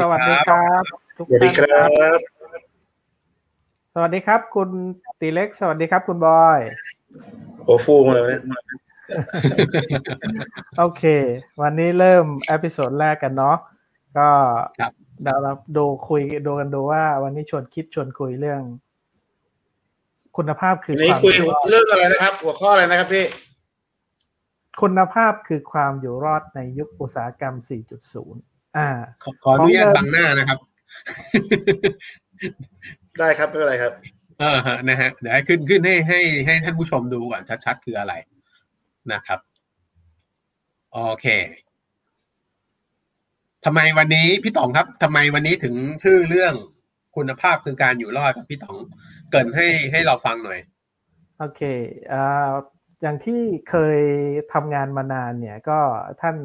สวัสดีครับทุกสวัสดีท่านครับ สวัสดีครับ คุณตีเล็ก สวัสดีครับ คุณบอยโอ้ฟูมาเลยเนี่ยโอเค วันนี้เริ่ม episode แรกกันเนาะก็ครับเดี๋ยวเราดูคุยดูกันดูว่า วันนี้ชวนคิดชวนคุยเรื่อง คุณภาพคือวันนี้ความคุยอยู่รอดเรื่องอะไรนะครับ หัวข้ออะไรนะครับพี่คุณภาพคือความอยู่รอดในยุคอุตสาหกรรม 4.0 อ่าขอขออนุญาตของเดิมบังหน้านะครับ ได้ครับไม่เป็นไรครับ เออฮะนะฮะเดี๋ยวให้ขึ้นขึ้นให้ให้ให้ท่านผู้ชมดูก่อนชัดๆคืออะไรนะครับโอเคทำไมวันนี้พี่ต๋องครับทำไมวันนี้ถึงชื่อเรื่องคุณภาพคือการอยู่รอดครับพี่ต๋องเกรินให้ให้เราฟังหน่อย โอเคอ่าอย่างที่เคยทำงานมานานเนี่ย ก็ท่าน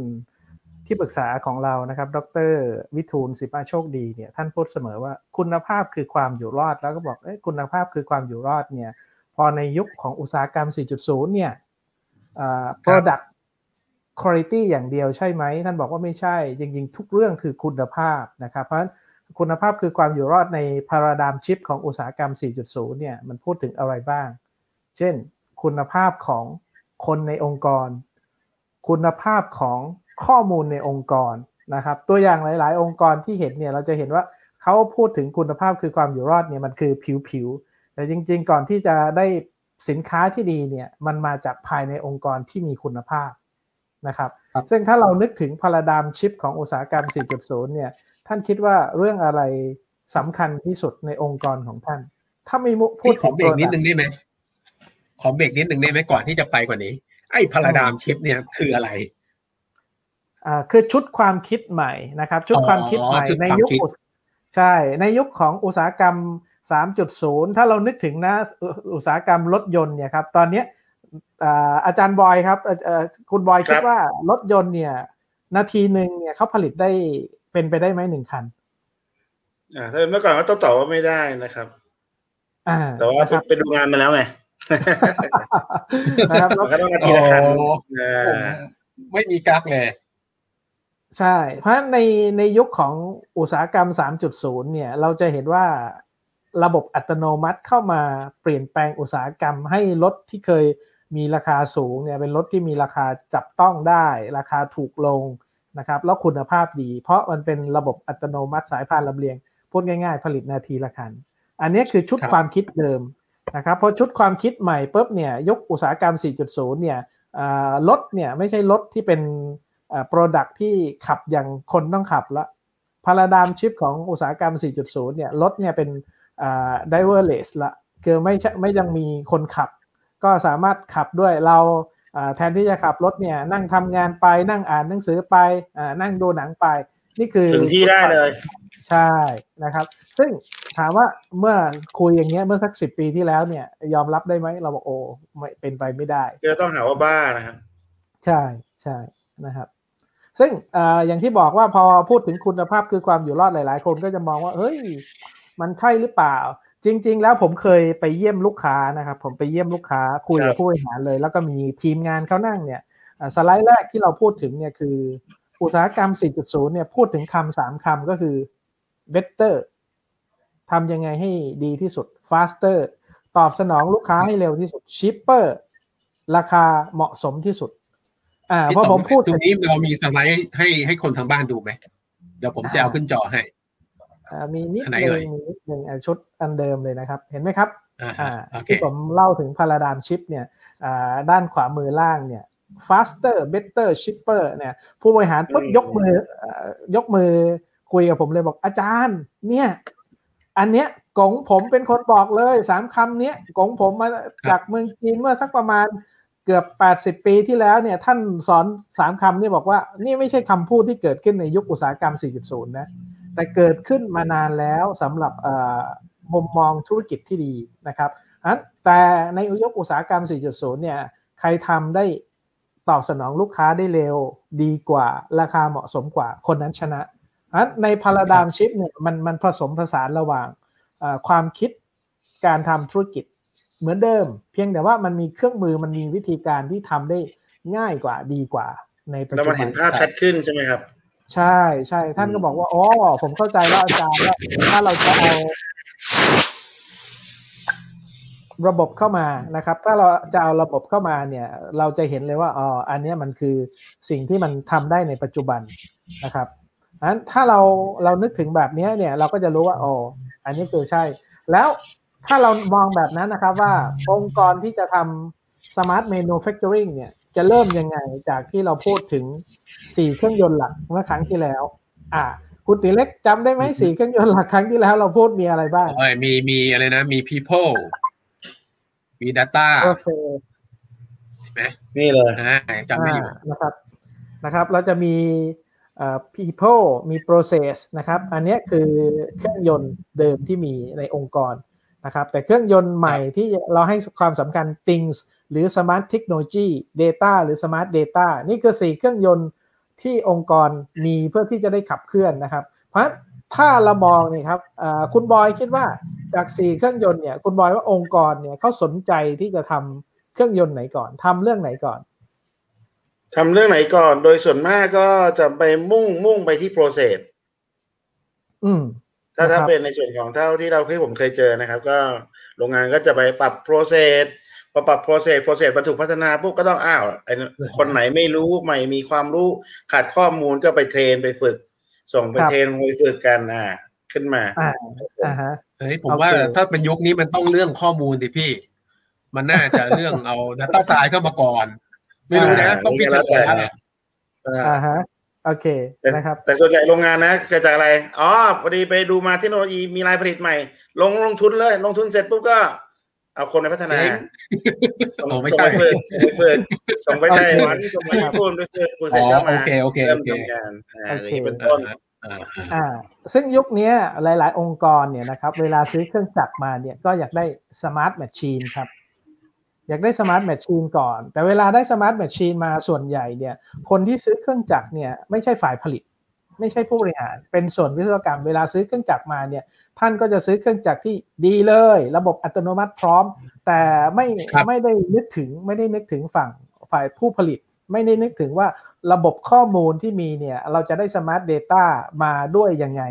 ที่ปรึกษาของเรานะครับ ดรวิทูลสิมาโชคดีเนี่ยท่านพูดเสมอว่าคุณภาพคือความอยู่รอดแล้วก็บอกเอ้ยคุณภาพคือความอยู่รอดเนี่ยพอในยุคของอุตสาหกรรม 4.0 เนี่ยอ่า product quality อย่างเดียวใช่ไหม ท่านบอกว่าไม่ใช่ จริงๆ ทุกเรื่องคือคุณภาพนะครับ เพราะฉะนั้นคุณภาพคือความอยู่รอดในพาราดามชิปของอุตสาหกรรม 4.0 เนี่ย มันพูดถึงอะไรบ้าง เช่น คุณภาพของคนในองค์กร คุณภาพของข้อมูลในองค์กรนะครับ ตัวอย่างหลาย ๆ องค์กรที่เห็นเนี่ยเราจะเห็นว่าเขาพูดถึงคุณภาพคือความอยู่รอดเนี่ยมันคือผิวๆแต่จริง ๆ ก่อนที่จะได้สินค้าที่ดีเนี่ยมันมาจากภายในองค์กรที่มีคุณภาพนะครับครับซึ่งถ้าเรานึกถึงพาราดามชิปของอุตสาหกรรม 4.0 เนี่ย ท่านคิดว่าเรื่องอะไรสำคัญที่สุดในองค์กรของท่าน ถ้าไม่มุพูดพี่ขถึองเบรกนิด product นึงได้ไหมขอเบรกนิดนึงได้ไหมก่อนที่จะไปกว่านี้ ไอ้พาราดามชิปเนี่ยคืออะไรอ่าคือชุดความคิดใหม่นะครับ ชุดอ๋อความคิดใหม่ชุดในความยุคคิดอุตใช่ในยุคของอุตสาหกรรม 3.0 ถ้าเรานึกถึงนะอุอุตสาหกรรมรถยนต์เนี่ยครับตอนเนี้ยอ่าอาจารย์บอยครับเอ่อเอ่อคุณบอยคิคดรับว่ารถยนต์เนี่ย นาทีหนึ่งเนี่ยเขาผลิตได้เป็นไปได้ไหมหนึ่งคันอ่าถ้าเป็นเมื่อก่อนก็ต้องตอบว่าไม่ได้นะครับ อ่า แต่ว่านะครับไปดูงานมาแล้วไง นะครับมันก็ต้องนาทีละคันโอ้อ่าผมไม่มีกักเลย ใช่ เพราะฉะนั้นในในยุคของอุตสาหกรรม 3.0 เนี่ย เราจะเห็นว่าระบบอัตโนมัติเข้ามาเปลี่ยนแปลงอุตสาหกรรมให้รถที่เคยมีราคาสูงเนี่ยเป็นรถที่มีราคาจับต้องได้ ราคาถูกลงนะครับแล้วคุณภาพดี เพราะมันเป็นระบบอัตโนมัติสายพานลำเลียงพูดง่ายๆ ผลิตนาทีละคัน อันนี้คือชุดครับความคิดเดิม นะครับเพราะชุดความคิดใหม่ปุ๊บเนี่ยยกอุตสาหกรรม 4.0 เนี่ยรถเนี่ยไม่ใช่รถที่เป็นอ่า product ที่ขับอย่างคนต้องขับละพาราดามชิปของอุตสาหกรรม 4.0 เนี่ยรถเนี่ยเป็นอ่า driverless ละคือไม่ไม่ยังมีคนขับ ก็สามารถขับด้วยเราแทนที่จะขับรถเนี่ยนั่งทำงานไปนั่งอ่านหนังสือไปอนั่งดูหนังไป นี่คือถึงที่ได้เลย ใช่นะครับ ซึ่งถามว่าเมื่อคุยอย่างเงี้ยเมื่อสักสิบปีที่แล้วเนี่ย ยอมรับได้ไหมเราบอกโอ้ไม่เป็นไปไม่ได้ก็ต้องหาว่าบ้านะครับ ใช่ใช่นะครับ ซึ่งอ่าอย่างที่บอกว่าพอพูดถึงคุณภาพคือความอยู่รอดหลาย ๆ คนก็จะมองว่า เฮ้ย มันใช่หรือเปล่า จริง ๆ แล้วผมเคยไปเยี่ยมลูกค้านะครับ ผมไปเยี่ยมลูกค้าคุยครักับบผู้บริหารเลย แล้วก็มีทีมงานเขานั่งเนี่ยอ่าสไลด์แรกที่เราพูดถึงเนี่ยคืออุตสาหกรรม 4.0 เนี่ยพูดถึงคำสามคำก็คือ better ทำยังไงให้ดีที่สุด faster ตอบสนองลูกค้าให้เร็วที่สุด cheaper ราคาเหมาะสมที่สุด อ่าเพราะผมพูดตรงนี้เรามีสไลด์ให้ให้คนทางบ้านดูไหม เดี๋ยวผมจะเอาขึ้นจอให้อ่ามีนิดอันไหนนึเอ่งยมีนิดนึงอ่าชุดอันเดิมเลยนะครับ เห็นไหมครับอ่าอ่าโอเคที่ผมเล่าถึงพาราดามชิปเนี่ยอ่าด้านขวามือล่างเนี่ย faster better cheaper เนี่ย ผู้บริหารปุ๊บอืมยกมือเอ่อยกมือ คุยกับผมเลยบอกอาจารย์ เนี่ย อันเนี้ยกงผมเป็นคนบอกเลยสามคำเนี้ยกงผมมาจากเมืองจีนเมื่อสักประมาณเกือบ80ปีที่แล้วเนี่ยท่านสอนสามคำนี่บอกว่า นี่ไม่ใช่คำพูดที่เกิดขึ้นในยุคอุตสาหกรรม 4.0 นะ แต่เกิดขึ้นมานานแล้วสำหรับมุมมองธุรกิจที่ดีนะครับอันแต่ในยุคอุตสาหกรรม 4.0 เนี่ยใครทำได้ตอบสนองลูกค้าได้เร็วดีกว่า ราคาเหมาะสมกว่าคนนั้นชนะ อันในพาราดามชิปเนี่ยมันมันผสมผสานระหว่างเอ่อความคิดการทำธุรกิจเหมือนเดิม เพียงแต่ว่ามันมีเครื่องมือมันมีวิธีการที่ทำได้ง่ายกว่าดีกว่า ในปัจแล้วจุมันบัเห็นนภาพชัดขึ้นใช่ไหมครับ ใช่ใช่ท่านก็บอกว่าอ๋อผมเข้าใจแล้วอาจารย์ว่าถ้าเราจะเอาระบบเข้ามานะครับ ถ้าเราจะเอาระบบเข้ามาเนี่ย เราจะเห็นเลยว่าอ๋ออันเนี้ยมันคือสิ่งที่มันทำได้ในปัจจุบันนะครับ นั้นถ้าเราเรานึกถึงแบบเนี้ยเนี่ยเราก็จะรู้ว่าอ๋ออันนี้คือใช่ แล้วถ้าเรามองแบบนั้นนะครับว่าองค์กรที่จะทำ smart manufacturing เนี่ยจะเริ่มยังไงจากที่เราพูดถึงสี่เครื่องยนต์หลักเมื่อครั้งที่แล้ว อ่าคุณติเล็กจำได้ไหมสี่เครื่องยนต์หลักครั้งที่แล้วเราพูดมีอะไรบ้างเอ้ยมีมีอะไรนะ มี people มี data โอเคไหมนี่เลยอ่าจำได้อยู่อ่านะครับนะครับ เราจะมีเอ่อ people มี process นะครับ อันนี้คือเครื่องยนต์เดิมที่มีในองค์กรนะครับ แต่เครื่องยนต์ใหม่ที่เราให้ความสำคัญ things หรือ smart technology data หรือ smart data นี่คือสี่เครื่องยนต์ที่องค์กรมีเพื่อที่จะได้ขับเคลื่อนนะครับ เพราะถ้าเรามองนี่ครับคุณบอยคิดว่าจากสี่เครื่องยนต์เนี่ย คุณบอยว่าองค์กรเนี่ยเขาสนใจที่จะทำเครื่องยนต์ไหนก่อนทำเรื่องไหนก่อน ทำเรื่องไหนก่อน โดยส่วนมากก็จะไปมุ่งมุ่งไปที่ process อืมถ้านะครับถ้าเป็นในส่วนของเท่าที่เราที่ผมเคยเจอนะครับ ก็โรงงานก็จะไปปรับ process พอปรับ process process มันถูกพัฒนาปุ๊บก็ต้องอ้าวไอ้คนไหนไม่รู้ใหม่มีความรู้ขาดข้อมูลก็ไปเทรนไปฝึก ส่งไปครับเทรนไปฝึกกันอ่าขึ้นมาอ่าอ่าฮะเฮ้ยผมโอเคว่าถ้าเป็นยุคนี้มันต้องเรื่องข้อมูลดิพี่ มันน่าจะเรื่องเอา data science เข้ามาก่อน ไม่รู้นะอ่าต้องพิจารนี่ก็ณาแล้วแต่อ่าอ่าฮะโอเคแต่นะครับ แต่ส่วนใหญ่โรงงานนะเกิดจากอะไรอ๋อพอดีไปดูมาเทคโนโลยีมีรายผลิตใหม่ ลงลงทุนเลย ลงทุนเสร็จปุ๊บก็เอาคนไปพัฒนาเจ๊งส่งอ๋อไม่ส่งใช่ไปฝึกส่งไปฝึกส่งไปไต้หวันส่งไปญี่ปุ่นไปฝึกฝึกเสร็จก็อ๋อมาโอเคโอเคเริ่มโอเคทำงานอ่าโออเคย่างนี้เป็นต้นอ่าอ่าอ่าซึ่งยุคเนี้ยหลาย ๆ องค์กรเนี่ยนะครับ เวลาซื้อเครื่องจักรมาเนี่ยก็อยากได้ smart machine ครับ อยากได้ smart machine ก่อน แต่เวลาได้ smart machine มาส่วนใหญ่เนี่ย คนที่ซื้อเครื่องจักรเนี่ยไม่ใช่ฝ่ายผลิต ไม่ใช่ผู้บริหาร เป็นส่วนวิศวกรรม เวลาซื้อเครื่องจักรมาเนี่ย ท่านก็จะซื้อเครื่องจักรที่ดีเลย ระบบอัตโนมัติพร้อม แต่ไม่ไม่ได้นึกถึงไม่ได้นึกถึงฝั่งฝ่ายผู้ผลิต ไม่ได้นึกถึงว่าระบบข้อมูลที่มีเนี่ยเราจะได้สมาร์ทเดต้ามาด้วยยังไง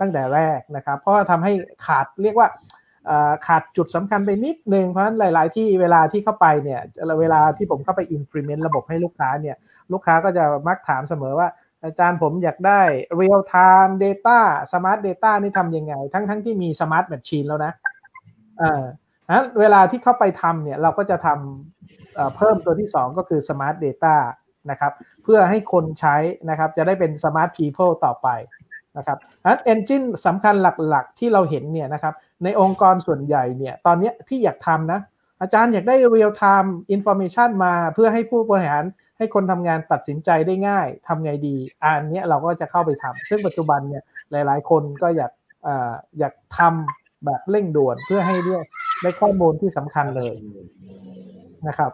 ตั้งแต่แรกนะครับ เพราะว่าทำให้ขาดเรียกว่าเอ่อ ขาดจุดสำคัญไปนิดนึงเพราะฉะนั้นหลาย ๆ ที่เวลาที่เข้าไปเนี่ยเวลาที่ผมเข้าไป implement ระบบให้ลูกค้าเนี่ยลูกค้าก็จะมักถามเสมอว่า อาจารย์ผมอยากได้ real time data smart data นี่ทำยังไง ทั้งทั้งที่มี smart machine แล้วนะเออนะเวลาที่เข้าไปทำเนี่ยเราก็จะทำเอ่อเพิ่มตัวที่ 2 ก็คือ smart data นะครับเพื่อให้คนใช้นะครับจะได้เป็น smart people ต่อไปนะครับนั้น engine สำคัญหลัก ๆ ที่เราเห็นเนี่ยนะครับ ในองค์กรส่วนใหญ่เนี่ยตอนเนี้ยที่อยากทำนะ อาจารย์อยากได้ real time information มาเพื่อให้ผู้บริหารให้คนทำงานตัดสินใจได้ง่ายทำไงดี อันเนี้ยเราก็จะเข้าไปทำซึ่งปัจจุบันเนี่ยหลาย ๆ คนก็อยากอ่าอยากทำแบบเร่งด่วนเพื่อให้ได้ได้ข้อมูลที่สำคัญเลยนะครับ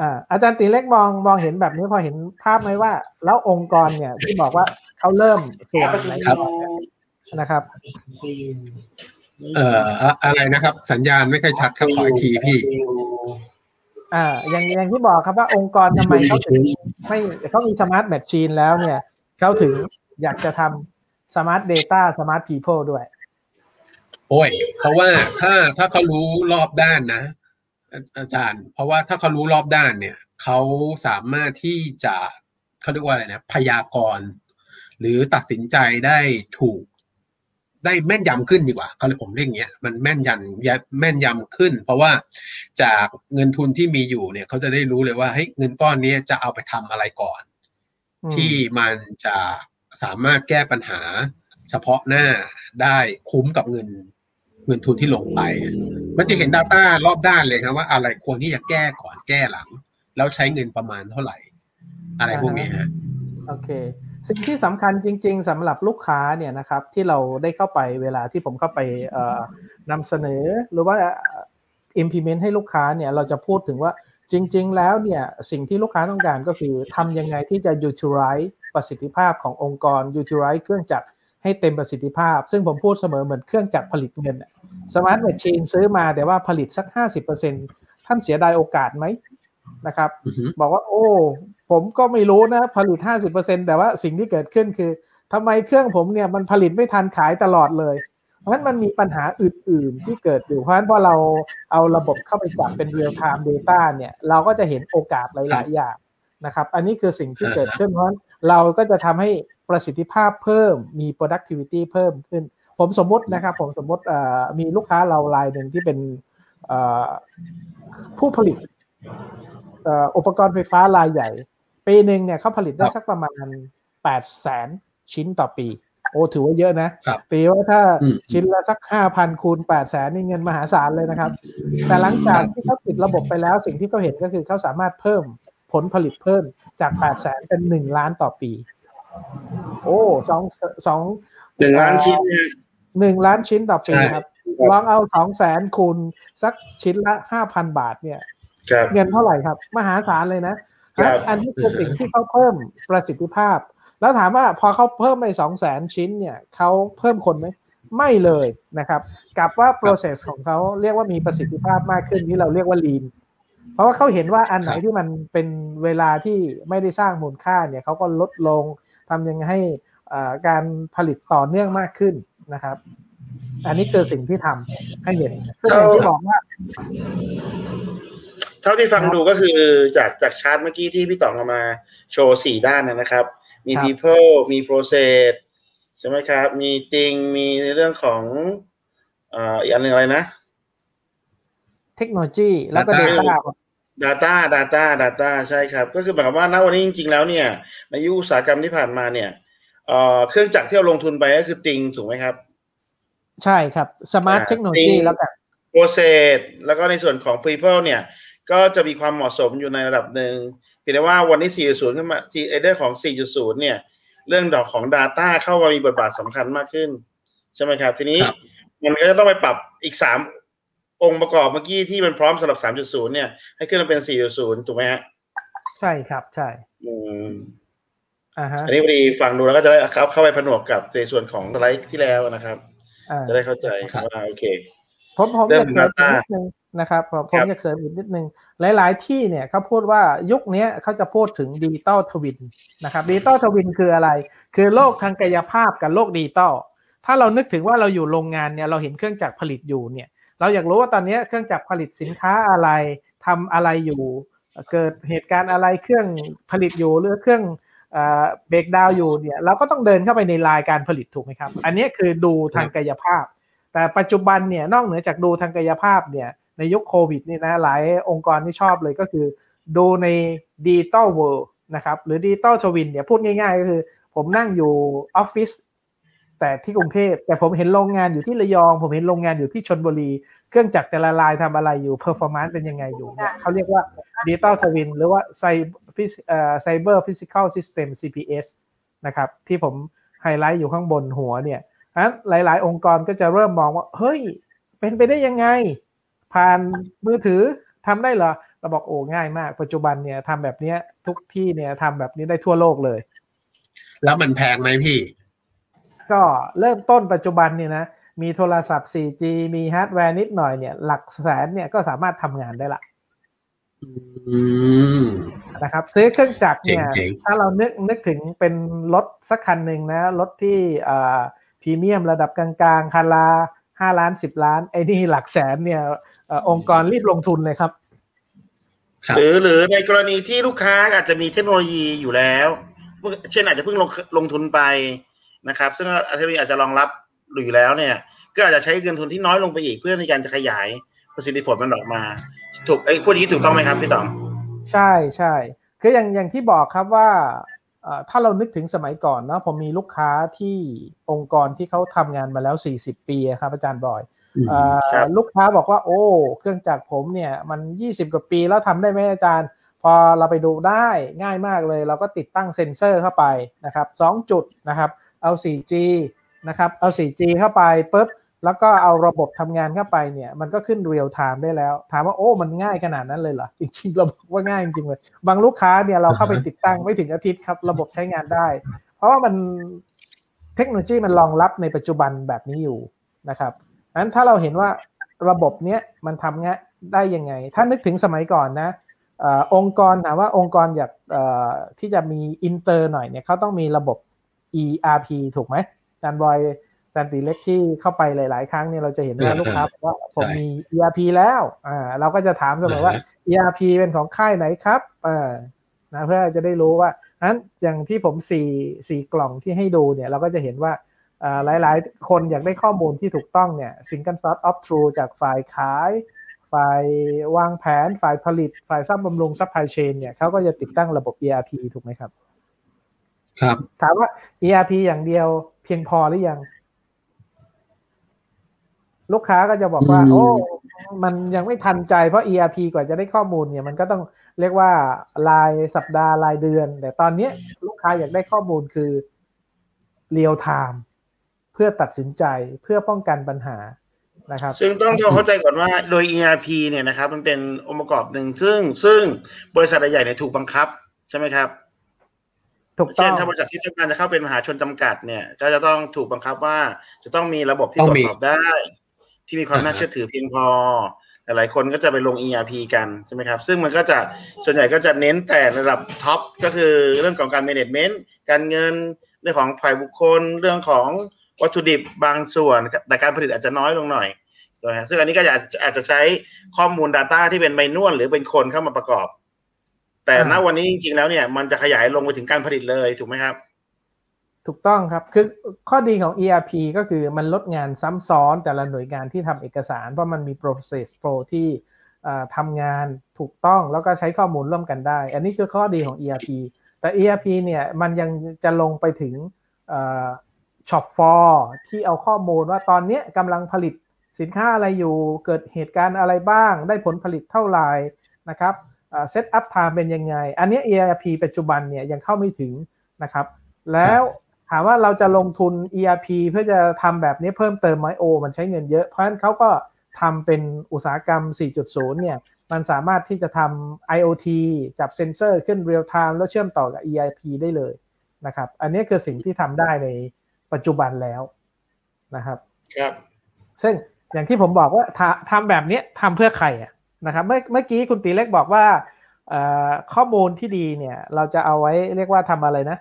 อ่าอาจารย์ตีเล็กมองมองเห็นแบบนี้พอเห็นภาพไหมว่า แล้วองค์กรเนี่ยที่บอกว่าเขาเริ่มส่วนไหนก่อนเนี่ยนะครับ เอ่ออะอะไรนะครับ สัญญาณไม่ค่อยชัดครับขออีกทีพี่อ่าอย่างอย่างที่บอกครับว่าองค์กรทำไมเขาถึงไม่เขามี smart machine แล้วเนี่ยเขาถึงอยากจะทำ smart data smart people ด้วย โอ้ย เพราะว่าถ้าถ้าเขารู้รอบด้านนะอาอาจารย์ เพราะว่าถ้าเขารู้รอบด้านเนี่ยเขาสามารถที่จะเขาเรียกว่าอะไรนะพยากรณ์ หรือตัดสินใจได้ถูก ได้แม่นยำขึ้นดีกว่าเขาเลยผมเรียกอย่างเงี้ยมันแม่นยำแม่นยำขึ้น เพราะว่าจากเงินทุนที่มีอยู่เนี่ยเขาจะได้รู้เลยว่าเฮ้ยเงินก้อนนี้จะเอาไปทำอะไรก่อนอืมที่มันจะสามารถแก้ปัญหา เฉพาะหน้าได้คุ้มกับเงินเงินทุนที่ลงไป มันจะเห็น Data รอบด้านเลยครับว่าอะไรควรที่จะแก้ก่อนแก้หลัง แล้วใช้เงินประมาณเท่าไหร่ อะไรพวกนี้ฮะโอเค สิ่งที่สำคัญจริง ๆสำหรับลูกค้าเนี่ยนะครับที่เราได้เข้าไปเวลาที่ผมเข้าไปเอ่อนำเสนอ หรือว่า implement ให้ลูกค้าเนี่ยเราจะพูดถึงว่าจริง ๆ แล้วเนี่ยสิ่งที่ลูกค้าต้องการก็คือทำยังไงที่จะ utilize ประสิทธิภาพขององค์กร utilize เครื่องจักรให้เต็มประสิทธิภาพ ซึ่งผมพูดเสมอเหมือนเครื่องจักรผลิตเงิน smart machine ซื้อมาแต่ว่าผลิตสัก 50%ท่านเสียดายโอกาสไหม นะครับอือฮึบอกว่า โอ้ ผมก็ไม่รู้นะ ผลิต 50%แต่ว่าสิ่งที่เกิดขึ้นคือทำไมเครื่องผมเนี่ยมันผลิตไม่ทันขายตลอดเลยเพราะฉะนั้นมันมีปัญหาอื่น ๆ ที่เกิดอยู่เพราะฉะนั้นพอเราเอาระบบเข้าไปจับเป็น real time data เนี่ย เราก็จะเห็นโอกาสหลาย ๆ อย่างนะครับ อันนี้คือสิ่งที่เกิดขึ้นเพราะฉะนั้นเราก็จะทำให้ประสิทธิภาพเพิ่มมี productivity เพิ่มขึ้น ผมสมมตินะครับ ผมสมมติเอ่อมีลูกค้าเรารายหนึ่งที่เป็นเอ่อผู้ผลิตเอ่ออุปกรณ์ไฟฟ้ารายใหญ่ ปีหนึ่งเนี่ยเขาผลิตได้สักประมาณแปดแสนชิ้นต่อปี โอ้ถือว่าเยอะนะครับตีว่าถ้าอืมชิ้นละสักห้าพันคูณแปดแสนนี่เงินมหาศาลเลยนะครับ แต่หลังจากที่เขาติดระบบไปแล้วสิ่งที่เขาเห็นก็คือเขาสามารถเพิ่มผลผลิตเพิ่มจากแปดแสนเป็นหนึ่งล้านต่อปี โอ้สองสองหนึ่งล้านชิ้นเนี่ยหนึ่งล้านชิ้นต่อปีใช่ครับครับลองเอาสองแสนคูณสักชิ้นละห้าพันบาทเนี่ยครับ เงินเท่าไหร่ครับ มหาศาลเลยนะครับอันนี้คือสิ่งที่เขาเพิ่มประสิทธิภาพ แล้วถามว่าพอเขาเพิ่มไปสองแสนชิ้นเนี่ยเขาเพิ่มคนไหมไม่เลยนะครับกลับว่า process ของเขาเรียกว่ามีประสิทธิภาพมากขึ้นที่เราเรียกว่า lean เพราะว่าเขาเห็นว่าอันไหนครับที่มันเป็นเวลาที่ไม่ได้สร้างมูลค่าเนี่ยเขาก็ลดลงทำยังไงให้อ่าการผลิตต่อเนื่องมากขึ้นนะครับ อันนี้คือสิ่งที่ทำให้เห็นซึ่งอย่างที่บอกว่าเท่าที่ฟังครับดูก็คือจากจากชาร์ตเมื่อกี้ที่พี่ต๋องเอามาโชว์สี่ด้านนะนะครับ มีครับ people มี process ใช่ไหมครับ มี thing มีในเรื่องของเอ่ออีกอันหนึ่งอะไรนะ เทคโนโลยีแล้วก็ Data Data data data data ใช่ครับ ก็คือหมายความว่าณวันนี้จริง ๆ แล้วเนี่ย ในยุคอุตสาหกรรมที่ผ่านมาเนี่ยเอ่อเครื่องจักรที่เราลงทุนไปก็คือติงถูกไหมครับ ใช่ครับ smart อ่าเทคโนโลยีจริงแล้วกัน process แล้วก็ในส่วนของ people เนี่ย ก็จะมีความเหมาะสมอยู่ในระดับหนึ่งเพียงแต่ว่าวันนี้ 4.0 ขึ้นมา4เอเดอร์ของ 4.0 เนี่ย เรื่องดอกของ Data เข้ามามีบทบาทสำคัญมากขึ้น ใช่ไหมครับ ทีนี้ครับมันก็จะต้องไปปรับอีก 3 องค์ประกอบเมื่อกี้ที่มันพร้อมสำหรับ 3.0 เนี่ย ให้ขึ้นมาเป็น 4.0 ถูกไหมฮะ ใช่ครับ ใช่ อืมอ่าฮะ อันนี้พอดีฟังดูแล้วก็จะได้เข้าเข้าไปผนวกกับในส่วนของสไลด์ที่แล้วนะครับอ่าจะได้เข้าใจครับว่าโอเคผมผมเรื่อองยากเสริม Data อีกนิดนึง นะครับผมผมครับอยากเสริมอีกนิดนึง หลาย ๆ ที่เนี่ยเขาพูดว่ายุคเนี้ยเขาจะพูดถึง digital twin นะครับ digital twin คืออะไร คือโลกทางกายภาพกับโลกดิจิตอลถ้าเรานึกถึงว่าเราอยู่โรงงานเนี่ยเราเห็นเครื่องจักรผลิตอยู่เนี่ย เราอยากรู้ว่าตอนเนี้ยเครื่องจักรผลิตสินค้าอะไรทำอะไรอยู่ เกิดเหตุการณ์อะไรเครื่องผลิตอยู่หรือเครื่อง breakdown อยู่เนี่ยเราก็ต้องเดินเข้าไปในลายการผลิตถูกไหมครับ อันเนี้ยคือดูทางกายภาพ แต่ปัจจุบันเนี่ยนอกเหนือจากดูทางกายภาพเนี่ย ในยุคโควิดนี่นะหลายองค์กรที่ชอบเลยก็คือ ดูใน digital world นะครับหรือ digital twin เนี่ยพูดง่ายๆ ก็คือ ผมนั่งอยู่ออฟฟิศแต่ที่กรุงเทพแต่ผมเห็นโรงงานอยู่ที่ระยอง ผมเห็นโรงงานอยู่ที่ชนบุรี เครื่องจักรแต่ละลายทำอะไรอยู่ performance เป็นยังไงอยู่เนี่ยเขาเรียกว่าดิจิตอลทวินหรือว่าไซไซเบอร์ฟิสิกอลซิสเต็ม CPS นะครับที่ผมไฮไลท์อยู่ข้างบนหัวเนี่ยฉะนั้นหลาย ๆ องค์กรก็จะเริ่มมองว่า เฮ้ย เป็นไปได้ยังไง ผ่านมือถือทำได้เหรอเราบอกโอ้ง่ายมาก ปัจจุบันเนี่ยทำแบบเนี้ย ทุกที่เนี่ยทำแบบนี้ได้ทั่วโลกเลย แล้วมันแพงไหมพี่ ก็เริ่มต้นปัจจุบันเนี่ยนะมีโทรศัพท์ 4G มีฮาร์ดแวร์นิดหน่อยเนี่ย หลักแสนเนี่ยก็สามารถทำงานได้ละอืมนะครับ ซื้อเครื่องจักรเนี่ยเจ๋งๆถ้าเรานึกนึกถึงเป็นรถสักคันหนึ่งนะ รถที่อ่าพรีเมียมระดับกลางๆ คันละ ห้าล้านสิบล้าน ไอ้นี่หลักแสนเนี่ยเอ่อองค์กรรีบลงทุนเลยครับครับ หรือหรือในกรณีที่ลูกค้าอาจจะมีเทคโนโลยีอยู่แล้ว เช่นอาจจะเพิ่งลงลงทุนไปนะครับ ซึ่งเทคโนโลยีอาจจะรองรับอยู่แล้วเนี่ย ก็อาจจะใช้เงินทุนที่น้อยลงไปอีกเพื่อในการจะขยายประสิทธิผลมันออกมา ถูกไอ้พวกนี้ถูกต้องไหมครับพี่ต๋องใช่ใช่คืออย่างอย่างที่บอกครับว่าเอ่อ ถ้าเรานึกถึงสมัยก่อนเนาะผมมีลูกค้าที่องค์กรที่เขาทำงานมาแล้ว 40 ปีอะครับอาจารย์บอยอืมเอ่อครับลูกค้าบอกว่า โอ้ เครื่องจักรผมเนี่ยมัน 20 กว่าปีแล้วทำได้ไหมอาจารย์ พอเราไปดูได้ง่ายมากเลย เราก็ติดตั้งเซ็นเซอร์เข้าไปนะครับสองจุดนะครับเอา 4G นะครับเอา 4G เข้าไปปุ๊บ แล้วก็เอาระบบทำงานเข้าไปเนี่ย มันก็ขึ้น real-time ได้แล้ว ถามว่าโอ้มันง่ายขนาดนั้นเลยเหรอ จริงๆ เราบอกว่าง่ายจริงๆเลย บางลูกค้าเนี่ยเราเข้าไปติดตั้งไม่ถึงอาทิตย์ครับ ระบบใช้งานได้ เพราะว่ามันเทคโนโลยีมันรองรับในปัจจุบันแบบนี้อยู่นะครับนั้นถ้าเราเห็นว่าระบบเนี้ยมันทำงานได้ยังไง ถ้านึกถึงสมัยก่อนนะอองค์กรถามว่าองค์กรอยากที่จะมีอินเตอร์หน่อยเนี่ยเขาต้องมีระบบ ERP ถูกไหมอาจารย์บอย อาจารย์ตีเล็กที่เข้าไปหลาย ๆ ครั้งเนี่ยเราจะเห็นว่าอ่าลูกค้าบอกว่าผมใช่มี ERP แล้วอ่าเราก็จะถามเสมอว่าอ่าฮะ ERP เป็นของค่ายไหนครับเออนะเพื่อจะได้รู้ว่านั้นอย่างที่ผมสี่สี่กล่องที่ให้ดูเนี่ยเราก็จะเห็นว่าอ่าหลาย ๆ คนอยากได้ข้อมูลที่ถูกต้องเนี่ย Single Source of True จากฝ่ายขาย ฝ่ายวางแผน ฝ่ายผลิต ฝ่ายซ่อมบำรุง supply chain เนี่ยเขาก็จะติดตั้งระบบ ERP ถูกไหมครับ ครับ ถามว่า ERP อย่างเดียวเพียงพอหรือยัง ลูกค้าก็จะบอกว่าอืมโอ้ มันยังไม่ทันใจเพราะ ERP กว่าจะได้ข้อมูลเนี่ยมันก็ต้องเรียกว่ารายสัปดาห์รายเดือน แต่ตอนเนี้ยลูกค้าอยากได้ข้อมูลคือ real time เพื่อตัดสินใจเพื่อป้องกันปัญหานะครับ ซึ่งต้องต้องเข้าใจก่อนว่าโดย ERP เนี่ยนะครับ มันเป็นองค์ประกอบหนึ่งซึ่งซึ่งบริษัทใหญ่ๆเนี่ยถูกบังคับ ใช่ไหมครับถูกต้เช่อนงถ้าบริษัทที่ต้องการจะเข้าเป็นมหาชนจำกัดเนี่ย ก็จะต้องถูกบังคับว่าจะต้องมีระบบที่ต้ตอรงวจมีสอบได้ ที่มีความอ่าฮะน่าเชื่อถือเพียงพอ หลายๆคนก็จะไปลง ERP กันใช่ไหมครับ ซึ่งมันก็จะส่วนใหญ่ก็จะเน้นแต่ระดับท็อปก็คือเรื่องของการ management การเงินเรื่องของฝ่ายบุคคล เรื่องของวัตถุดิบบางส่วน แต่การผลิตอาจจะน้อยลงหน่อยนะฮะซึ่งอันนี้ก็อาจจะอาจจะใช้ข้อมูล Data ที่เป็นไมนวลหรือเป็นคนเข้ามาประกอบ แต่ณอ่าวันนี้จริงๆแล้วเนี่ย มันจะขยายลงไปถึงการผลิตเลยถูกไหมครับ ถูกต้องครับ คือข้อดีของ ERP ก็คือมันลดงานซ้ำซ้อนแต่ละหน่วยงานที่ทำเอกสาร เพราะมันมี process flow ที่อ่าทำงานถูกต้องแล้วก็ใช้ข้อมูลร่วมกันได้ อันนี้คือข้อดีของ ERP แต่ ERP เนี่ยมันยังจะลงไปถึง shop floor ที่เอาข้อมูลว่าตอนนี้กำลังผลิตสินค้าอะไรอยู่ เกิดเหตุการณ์อะไรบ้าง ได้ผลผลิตเท่าไหร่นะครับ setup time เป็นยังไง อันนี้ ERP ปัจจุบันเนี่ยยังเข้าไม่ถึงนะครับ แล้ว ถามว่าเราจะลงทุน ERP เพื่อจะทำแบบนี้เพิ่มเติมไหมโอ มันใช้เงินเยอะ เพราะฉะนั้นเขาก็ทำเป็นอุตสาหกรรม 4.0 เนี่ย มันสามารถที่จะทำ IoT จับเซ็นเซอร์ขึ้น real time แล้วเชื่อมต่อกับ ERP ได้เลยนะครับ อันนี้คือสิ่งที่ทำได้ในปัจจุบันแล้วนะครับ ครับ ซึ่งอย่างที่ผมบอกว่าทำทำแบบนี้ทำเพื่อใครอะนะครับ เมื่อเมื่อกี้คุณตีเล็กบอกว่าเอ่อข้อมูลที่ดีเนี่ย เราจะเอาไว้เรียกว่าทำอะไรนะ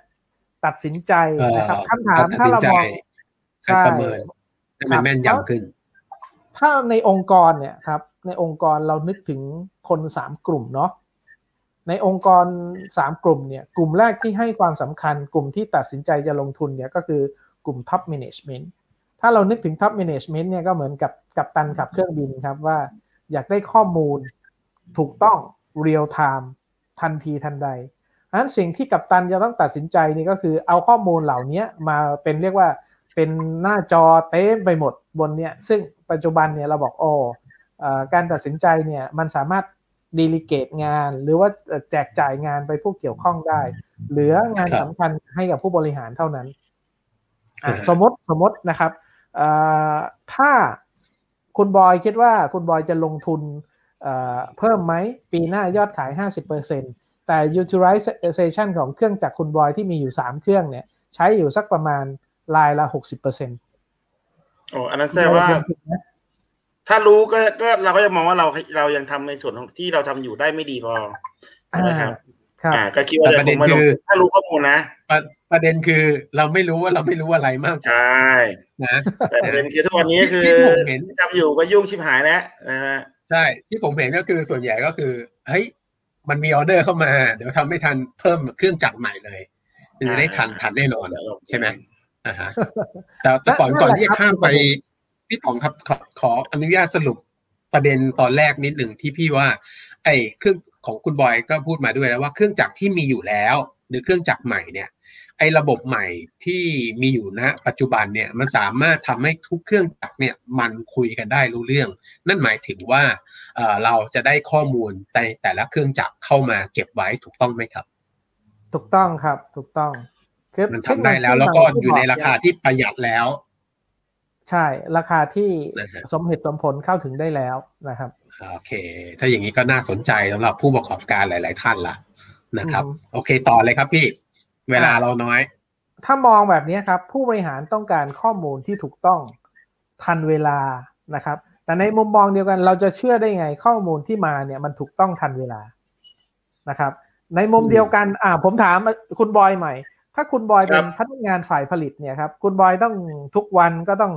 ตัดสินใจเอ่อนะครับคำถามตัดถ้าสินเราใจมองการประเมินให้มันครับแม่นยำขึ้น ถ้าในองค์กรเนี่ยครับ ในองค์กรเรานึกถึงคนสามกลุ่มเนาะในองค์กรสามกลุ่มเนี่ย กลุ่มแรกที่ให้ความสำคัญ กลุ่มที่ตัดสินใจจะลงทุนเนี่ยก็คือกลุ่ม top management ถ้าเรานึกถึง top management เนี่ยก็เหมือนกับกับตันขับเครื่องบินครับว่า อยากได้ข้อมูลถูกต้อง real time ทันทีทันใดเพราะฉะนั้นสิ่งที่กัปตันจะต้องตัดสินใจนี่ก็คือเอาข้อมูลเหล่านี้มาเป็นเรียกว่าเป็นหน้าจอเต็มไปหมดบนเนี่ยซึ่งปัจจุบันเนี่ยเราบอกโอ้เอ่อการตัดสินใจเนี่ยมันสามารถดีลิเกตงาน หรือว่าแจกจ่ายงานไปผู้เกี่ยวข้องได้ เหลืองานครับสำคัญให้กับผู้บริหารเท่านั้นอะอ่าฮะสมมติสมมตินะครับเอ่อถ้าคุณบอยคิดว่าคุณบอยจะลงทุนเอ่อเพิ่มไหมปีหน้ายอดขาย 50% แต่ utilization ของเครื่องจักรคุณบอยที่มีอยู่ 3 เครื่องเนี่ยใช้อยู่สักประมาณรายละ60%โอ้อันนั้นแสดงว่า ถ้ารู้ก็ก็เราก็จะมองว่าเราเรายังทำในส่วนของที่เราทำอยู่ได้ไม่ดีพอใช่ไหมครับครับอ่าก็คิดว่าแต่จะประคเด็งนไม่ลงคือถ้ารู้ข้อมูลนะประประเด็นคือเราไม่รู้ว่าเราไม่รู้อะไรมากกใชว่า่นะแต่ประเด็นคือทุกวันนี้คือที่ผมเห็นทำอยู่ก็ยุ่งชิบหายแล้วนะฮะใช่ที่ผมเห็นก็คือส่วนใหญ่ก็คือเฮ้ย มันมีออเดอร์เข้ามา เดี๋ยวทำไม่ทันเพิ่มเครื่องจักรใหม่เลยจะได้ทันทันแน่นอนใช่ไหมอ่าฮะแต่แต่ก่อนนั่นก่อนแหละที่จะครับข้ามไปพี่ป๋องครับขอขออนุญาตสรุปประเด็นตอนแรกนิดหนึ่งที่พี่ว่า ไอ้เครื่องของคุณบอยก็พูดมาด้วยแล้วว่าเครื่องจักรที่มีอยู่แล้ว หรือเครื่องจักรใหม่เนี่ย ไอ้ระบบใหม่ที่มีอยู่ณปัจจุบันเนี่ยมันสามารถทำให้ทุกเครื่องจักรเนี่ยมันคุยกันได้รู้เรื่อง นั่นหมายถึงว่า เอ่อเราจะได้ข้อมูลในแต่ละเครื่องจักรเข้ามาเก็บไว้ถูกต้องไหมครับ ถูกต้องครับ ถูกต้องคือมันทำได้แล้ว แล้วก็อยู่ในราคาที่ประหยัดแล้ว ใช่ราคาที่นะฮะสมเหตุสมผลเข้าถึงได้แล้วนะครับโอเค ถ้าอย่างนี้ก็น่าสนใจสำหรับผู้ประกอบการหลาย ๆ ท่านละนะครับอือฮึโอเคต่อเลยครับพี่ เวลาเราน้อย ถ้ามองแบบนี้ครับ ผู้บริหารต้องการข้อมูลที่ถูกต้องทันเวลานะครับ แต่ในมุมมองเดียวกันเราจะเชื่อได้ไงข้อมูลที่มาเนี่ยมันถูกต้องทันเวลานะครับ ในมุมเดียวกันอ่าผมถามคุณบอยใหม่ ถ้าคุณบอยครัเป็บนพนักงานฝ่ายผลิตเนี่ยครับ คุณบอยต้องทุกวันก็ต้อง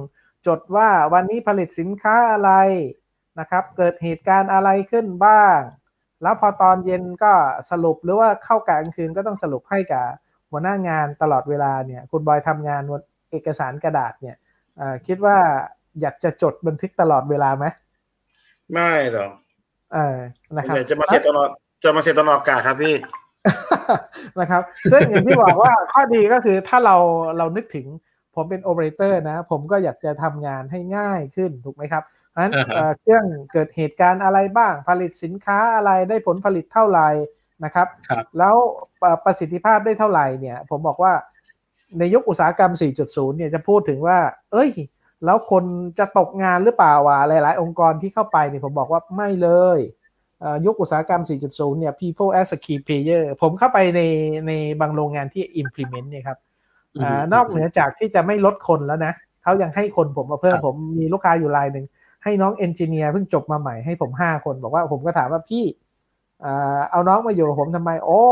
จดว่าวันนี้ผลิตสินค้าอะไรนะครับ เกิดเหตุการณ์อะไรขึ้นบ้าง แล้วพอตอนเย็นก็สรุปหรือว่าเข้ากลางคืนก็ต้องสรุปให้กับหัวหน้างานตลอดเวลาเนี่ย คุณบอยทำงานบนเอกสารกระดาษเนี่ยเอ่อคิดว่า อยากจะจดบันทึกตลอดเวลาไหมไม่หรอกเออนะครับเดี๋ยวจะมาเสร็จตอนออกจะมาเสร็จตอนออกอากาศครับพี่นะครับ ซึ่งอย่างที่บอกว่าข้อดีก็คือถ้าเราเรานึกถึงผมเป็นโอเปอเรเตอร์นะ ผมก็อยากจะทำงานให้ง่ายขึ้นถูกไหมครับเพราะฉะนั้นอ่าฮะเอ่อเครื่องเกิดเหตุการณ์อะไรบ้าง ผลิตสินค้าอะไรได้ผลผลิตเท่าไหร่นะครับครับแล้วเอ่อประสิทธิภาพได้เท่าไหร่เนี่ย ผมบอกว่าในยุคอุตสาหกรรม 4.0 เนี่ยจะพูดถึงว่า เอ้ย แล้วคนจะตกงานหรือเปล่าวะหลาย ๆ องค์กรที่เข้าไปเนี่ยผมบอกว่าไม่เลยเอ่อยุคอุตสาหกรรม 4.0 เนี่ย people as a key player ผมเข้าไปในในบางโรงงานที่ implement เนี่ยครับอืมอ่านอกเหนือจากที่จะไม่ลดคนแล้วนะเขายังให้คนผมมาเพิ่มครับผมมีลูกค้าอยู่รายหนึ่งให้น้องเอนจิเนียร์เพิ่งจบมาใหม่ให้ผมห้าคนบอกว่าผมก็ถามว่าพี่อ่าเอาน้องมาอยู่กับผมทำไม โอ้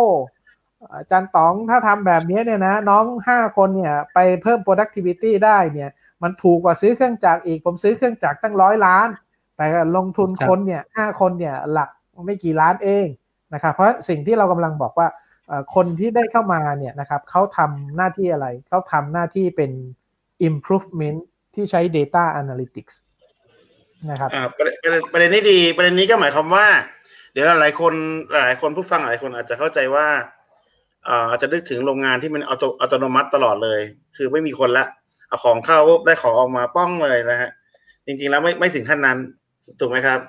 อาจารย์ต๋องถ้าทำแบบนี้เนี่ยนะ น้องห้าคนเนี่ย ไปเพิ่ม productivity ได้เนี่ย มันถูกกว่าซื้อเครื่องจักรอีก ผมซื้อเครื่องจักรตั้งร้อยล้าน แต่ลงทุนครับคนเนี่ยห้าคนเนี่ยหลักไม่กี่ล้านเองนะครับเพราะสิ่งที่เรากำลังบอกว่าเอ่อคนที่ได้เข้ามาเนี่ยนะครับเขาทำหน้าที่อะไรเขาทำหน้าที่เป็น improvement ที่ใช้ data analytics นะครับอ่าประเด็นประเด็นประเด็นนี้ดีประเด็นนี้ก็หมายความว่า เดี๋ยวหลายคนหลายคนผู้ฟังหลายคนอาจจะเข้าใจว่าอ่าอาจจะนึกถึงโรงงานที่มันอัตอัตโนมัติตลอดเลย คือไม่มีคนล่ะ เอาของเข้าปุ๊บได้ของออกมาป๊อกเลยนะฮะจริงๆแล้วไม่ไม่ถึงขั้นนั้นถูกไหมครับ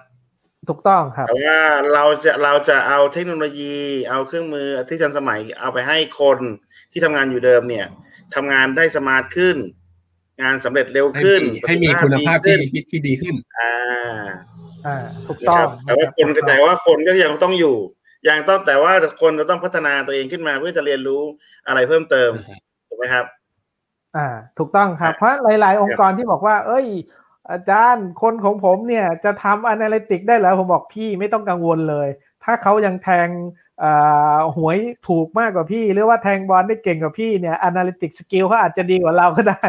ถูกต้องครับแต่ว่าเราจะเราจะเอาเทคโนโลยี เอาเครื่องมือที่ทันสมัยเอาไปให้คนที่ทำงานอยู่เดิมเนี่ยทำงานได้ smart ขึ้น งานสำเร็จเร็วให้ขึ้นมีให้มีประสิทธิคุณภาพที่ดีขึ้นที่ดีขึ้น อ่า อ่าถูกนะต้อคงรับแต่ว่าะคนรับแต่ว่าคนก็ยังต้องอยู่ยังต้องแต่ว่าคนจะต้องพัฒนาตัวเองขึ้นมาเพื่อจะเรียนรู้อะไรเพิ่มเติมถูกไหมครับ อ่า ถูกต้องครับ เพราะหลาย ๆ องค์กรที่บอกว่า เอ้ย อาจารย์ คนของผมเนี่ยจะทำ analytic ได้แล้วผมบอกพี่ไม่ต้องกังวลเลย ถ้าเขายังแทงอ่าหวยถูกมากกว่าพี่ หรือว่าแทงบอลได้เก่งกว่าพี่เนี่ย analytic skill เขาอาจจะดีกว่าเราก็ได้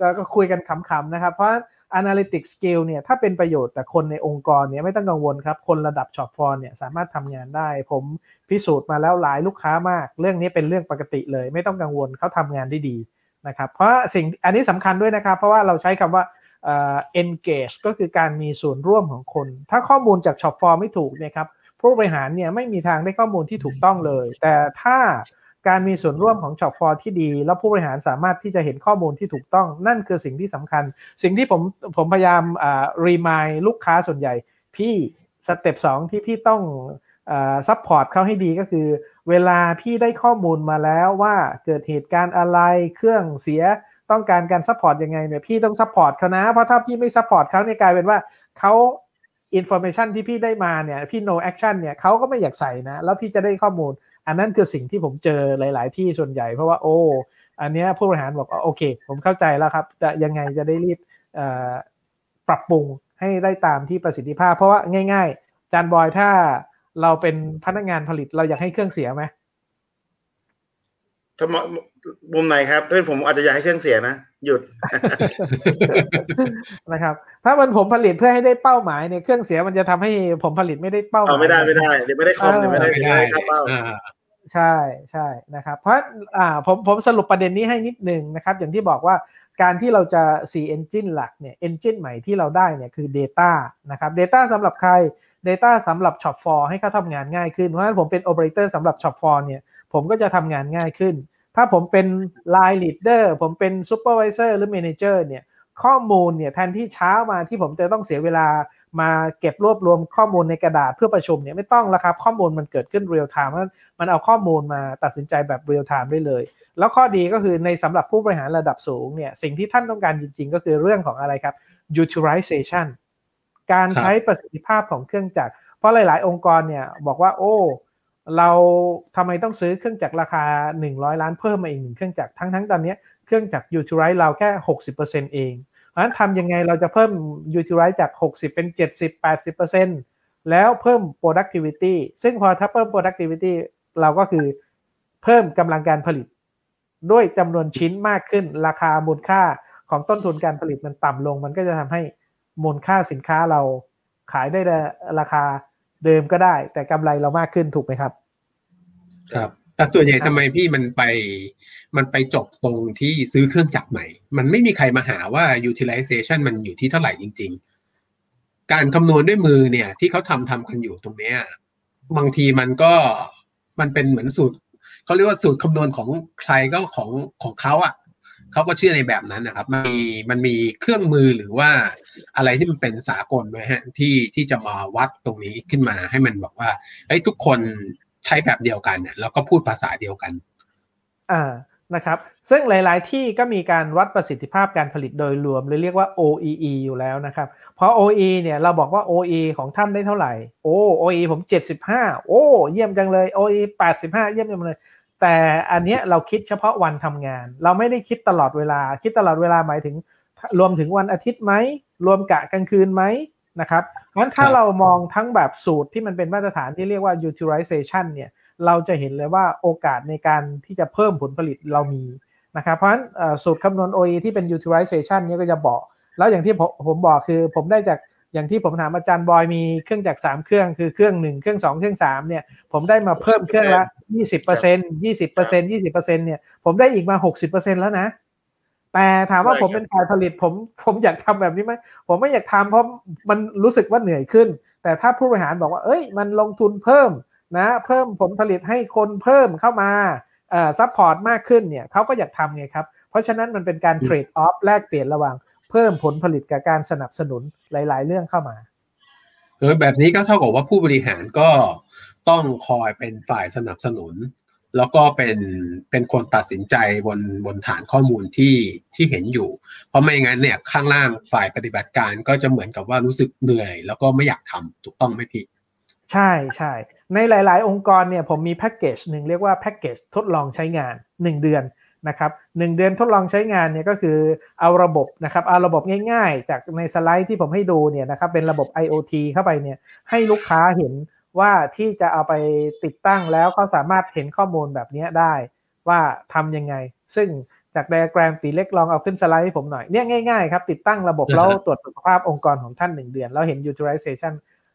ก็ก็คุยกันขำๆนะครับ เพราะ analytic skill เนี่ยถ้าเป็นประโยชน์แต่คนในองค์กรเนี่ยไม่ต้องกังวลครับ คนระดับ shop floor เนี่ยสามารถทำงานได้ ผมพิสูจน์มาแล้วหลายลูกค้ามาก เรื่องนี้เป็นเรื่องปกติเลย ไม่ต้องกังวลเขาทำงานได้ดี นะครับเพราะสิ่งอันนี้สำคัญด้วยนะครับ เพราะว่าเราใช้คำว่า engage ก็คือการมีส่วนร่วมของคน ถ้าข้อมูลจาก shop floor ไม่ถูกเนี่ยครับผู้บริหารเนี่ยไม่มีทางได้ข้อมูลที่ถูกต้องเลย แต่ถ้าการมีส่วนร่วมของ shop floor ที่ดี แล้วผู้บริหารสามารถที่จะเห็นข้อมูลที่ถูกต้อง นั่นคือสิ่งที่สำคัญ สิ่งที่ผมผมพยายาม remind ลูกค้าส่วนใหญ่ พี่ step สองที่พี่ต้อง support เขาให้ดีก็คือ เวลาพี่ได้ข้อมูลมาแล้วว่าเกิดเหตุการณ์อะไรเครื่องเสียต้องการการ support ยังไงเนี่ยพี่ต้อง support เขานะ เพราะถ้าพี่ไม่ support เขาเนี่ยกลายเป็นว่าเขาอินโฟ a t ชันที่พี่ได้มาเนี่ยพี่ no action เนี่ยเขาก็ไม่อยากใส่นะ แล้วพี่จะได้ข้อมูล อันนั้นคือสิ่งที่ผมเจอหลาย ๆ ที่ส่วนใหญ่เพราะว่าโอ้อันนี้ผู้บริหารบอกว่าโอเค ผมเข้าใจแล้วครับจะยังไงจะได้รีบปรับปรุงให้ได้ตามที่ประสิทธิภาพ เพราะว่าง่าย ๆ จานบอยถ้า เราเป็นพนักงานผลิตเราอยากให้เครื่องเสียไหมถ้ามองมุมไหนครับถ้าเป็นผมอาจจะอยากให้เครื่องเสียนะหยุดนะครับ ถ้ามันผมผลิตเพื่อให้ได้เป้าหมายเนี่ยเครื่องเสียมันจะทำให้ผมผลิตไม่ได้เป้าหมายเอาไม่ได้ไม่ได้เดี๋ยวไม่ได้คอมเดี๋ยวไม่ได้ไม่เดี๋ยวได้ไม่ได้เข้าเป้าอ่าใช่ใช่นะครับ เพราะอ่าผมผมสรุปประเด็นนี้ให้นิดนึงนะครับ อย่างที่บอกว่าการที่เราจะ 4 engine หลักเนี่ย engine ใหม่ที่เราได้เนี่ยคือ data นะครับ data สำหรับใคร data สำหรับ shop for ให้เขาทำงานง่ายขึ้น เพราะฉะนั้นผมเป็น operator สำหรับ shop for เนี่ย ผมก็จะทำงานง่ายขึ้น ถ้าผมเป็น line leader ผมเป็น supervisor หรือ manager เนี่ยข้อมูลเนี่ยแทนที่เช้ามาที่ผมจะต้องเสียเวลามาเก็บรวบรวมข้อมูลในกระดาษเพื่อประชุมเนี่ยไม่ต้องแล้วครับข้อมูลมันเกิดขึ้น real time มันมันเอาข้อมูลมาตัดสินใจแบบ real time ได้เลย แล้วข้อดีก็คือในสำหรับผู้บริหารระดับสูงเนี่ยสิ่งที่ท่านต้องการจริง ๆ ก็คือเรื่องของอะไรครับ utilization การครับใช้ประสิทธิภาพของเครื่องจักร เพราะหลาย ๆ องค์กรเนี่ยบอกว่า โอ้เราทำไมต้องซื้อเครื่องจักรราคา 100 ล้านเพิ่มมาอีกหนึ่งเครื่องจักรทั้ง ๆ ตอนเนี้ยเครื่องจักร utilize เราแค่ 60%เองเพราะฉะนั้นทำยังไงเราจะเพิ่ม utilize จาก 60 เป็น 70 80%เแล้วเพิ่ม productivity ซึ่งพอถ้าเพิ่ม productivity เราก็คือเพิ่มกำลังการผลิต ด้วยจำนวนชิ้นมากขึ้น ราคามูลค่าของต้นทุนการผลิตมันต่ำลง มันก็จะทำให้ มูลค่าสินค้าเราขายได้ราคาเดิมก็ได้ แต่กำไรเรามากขึ้นถูกไหมครับ ครับแต่ส่วนใหญ่ทำไมพี่มันไปมันไปจบตรงที่ซื้อเครื่องจักรใหม่ มันไม่มีใครมาหาว่า utilization มันอยู่ที่เท่าไหร่จริง ๆ การคำนวณด้วยมือเนี่ย ที่เขาทำทำกันอยู่ตรงเนี้ยบางทีมันก็มันเป็นเหมือนสูตรเขาเรียกว่าสูตรคำนวณของใครก็ของของเขาอะ เขาก็เชื่อในแบบนั้นนะครับมันมีมันมีเครื่องมือหรือว่าอะไรที่มันเป็นสากลไหมฮะที่ที่จะมาวัดตรงนี้ขึ้นมาให้มันบอกว่าไอ้ทุกคนใช้แบบเดียวกันเนี่ยแล้วก็พูดภาษาเดียวกันอ่านะครับซึ่งหลาย ๆ ที่ก็มีการวัดประสิทธิภาพการผลิตโดยรวมหรือเรียกว่า OEE อยู่แล้วนะครับ เพราะ OE เนี่ยเราบอกว่า OE ของท่านได้เท่าไหร่ โอ้ OE ผม 75 โอ้ เยี่ยมจังเลย OE 85 เยี่ยมจังเลย แต่อันเนี้ยเราคิดเฉพาะวันทำงาน เราไม่ได้คิดตลอดเวลา คิดตลอดเวลาหมายถึง รวมถึงวันอาทิตย์ไหมรวมกะกลางคืนไหมนะครับงั้นถ้าเรามองทั้งแบบสูตรที่มันเป็นมาตรฐานที่เรียกว่า utilization เนี่ยเราจะเห็นเลยว่าโอกาสในการที่จะเพิ่มผลผลิตเรามีนะครับเพราะฉะนั้นสูตรคำนวณ OE ที่เป็น utilization เนี่ยก็จะบอก แล้วอย่างที่ผมบอกคือผมได้จาก อย่างที่ผมถามอาจารย์บอยมีเครื่องจักรสามเครื่องคือเครื่องหนึ่งเครื่องสองเครื่องสามเนี่ย ผมได้มาเพิ่มเครื่องละยี่สิบเปอร์เซ็นยี่สิบเปอร์เซ็นยี่สิบเปอร์เซ็นเนี่ยผมได้อีกมาหกสิบเปอร์เซ็นแล้วนะแต่ถามว่าผมเป็นฝ่ายผลิตผมผมอยากทำแบบนี้ไหมผมไม่อยากทำเพราะมันรู้สึกว่าเหนื่อยขึ้น แต่ถ้าผู้บริหารบอกว่า เอ้ย มันลงทุนเพิ่มนะ เพิ่มผลผลิตให้คนเพิ่มเข้ามาเอ่อ support มากขึ้นเนี่ยเขาก็อยากทำไงครับ เพราะฉะนั้นมันเป็นการ trade-off แลกเปลี่ยนระหว่างเพิ่มผลผลิตกับการสนับสนุนหลาย ๆ เรื่องเข้ามาเออแบบนี้ก็เท่ากับว่าผู้บริหารก็ต้องคอยเป็นฝ่ายสนับสนุน แล้วก็เป็นเป็นคนตัดสินใจบนบนฐานข้อมูลที่ที่เห็นอยู่ เพราะไม่งั้นเนี่ยข้างล่างฝ่ายปฏิบัติการก็จะเหมือนกับว่ารู้สึกเหนื่อย แล้วก็ไม่อยากทำถูกต้องไหมพี่ ใช่ใช่ในหลาย ๆ องค์กรเนี่ยผมมีแพ็กเกจหนึ่งเรียกว่าแพ็กเกจทดลองใช้งาน 1 เดือน นะครับหเดือนทดลองใช้งานเนี่ยก็คือเอาระบบนะครับเอาระบบง่ายๆ จากในสไลด์ที่ผมให้ดูเนี่ยนะครับเป็นระบบ IoT เข้าไปเนี่ยให้ลูกค้าเห็นว่าที่จะเอาไปติดตั้งแล้วเขาสามารถเห็นข้อมูลแบบนี้ได้ ว่าทำยังไง ซึ่งจากไดอะแกรมตีเล็กลองเอาขึ้นสไลด์ให้ผมหน่อยเนี่ยง่ายๆครับติดตั้งระบบแล้วตรวจสุขภาพองค์กรของท่าน1เดือน แล้วเห็น utilization